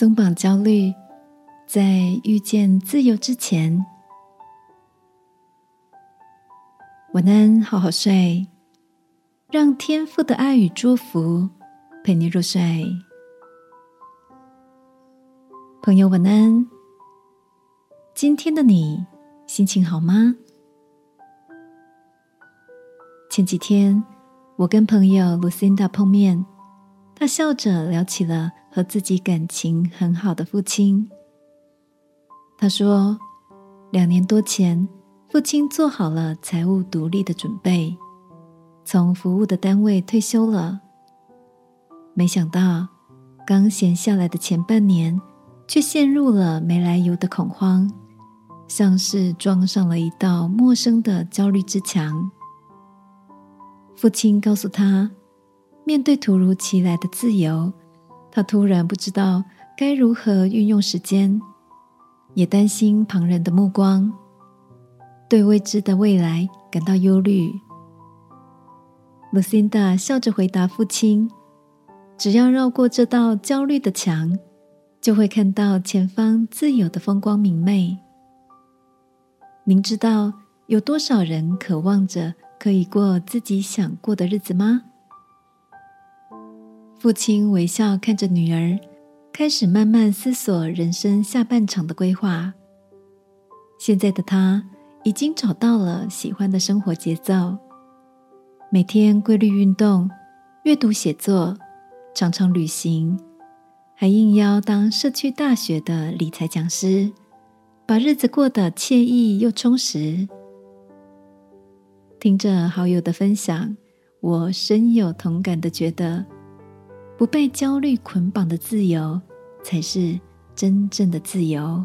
松绑焦虑，在遇见自由之前。晚安，好好睡，让天父的爱与祝福陪你入睡。朋友，晚安。今天的你心情好吗？前几天，我跟朋友 Lucinda 碰面，他笑着聊起了和自己感情很好的父亲。他说，两年多前，父亲做好了财务独立的准备，从服务的单位退休了。没想到，刚闲下来的前半年，却陷入了没来由的恐慌，像是撞上了一道陌生的焦虑之墙。父亲告诉他，面对突如其来的自由，他突然不知道该如何运用时间，也担心旁人的目光，对未知的未来感到忧虑。露辛达笑着回答父亲：“只要绕过这道焦虑的墙，就会看到前方自由的风光明媚。您知道有多少人渴望着？”可以过自己想过的日子吗？父亲微笑看着女儿，开始慢慢思索人生下半场的规划。现在的他已经找到了喜欢的生活节奏，每天规律运动、阅读写作、常常旅行，还应邀当社区大学的理财讲师，把日子过得惬意又充实。听着好友的分享，我深有同感的觉得，不被焦虑捆绑的自由，才是真正的自由。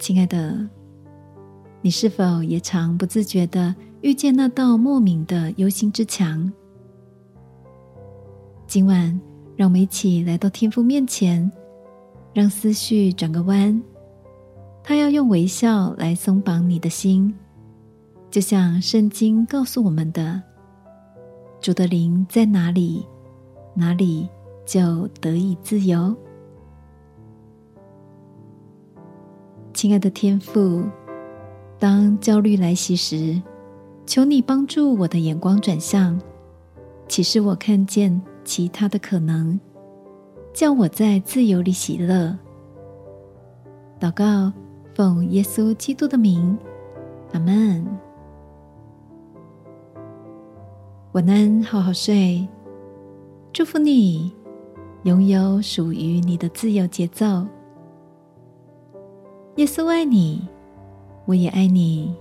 亲爱的，你是否也常不自觉的遇见那道莫名的忧心之墙？今晚，让我们一起来到天父面前，让思绪转个弯，他要用微笑来松绑你的心。就像圣经告诉我们的，主的灵在哪里，哪里就得以自由。亲爱的天父，当焦虑来袭时，求你帮助我的眼光转向，启示我看见其他的可能，叫我在自由里喜乐。祷告，奉耶稣基督的名，阿门。晚安，好好睡。祝福你拥有属于你的自由节奏。耶稣爱你，我也爱你。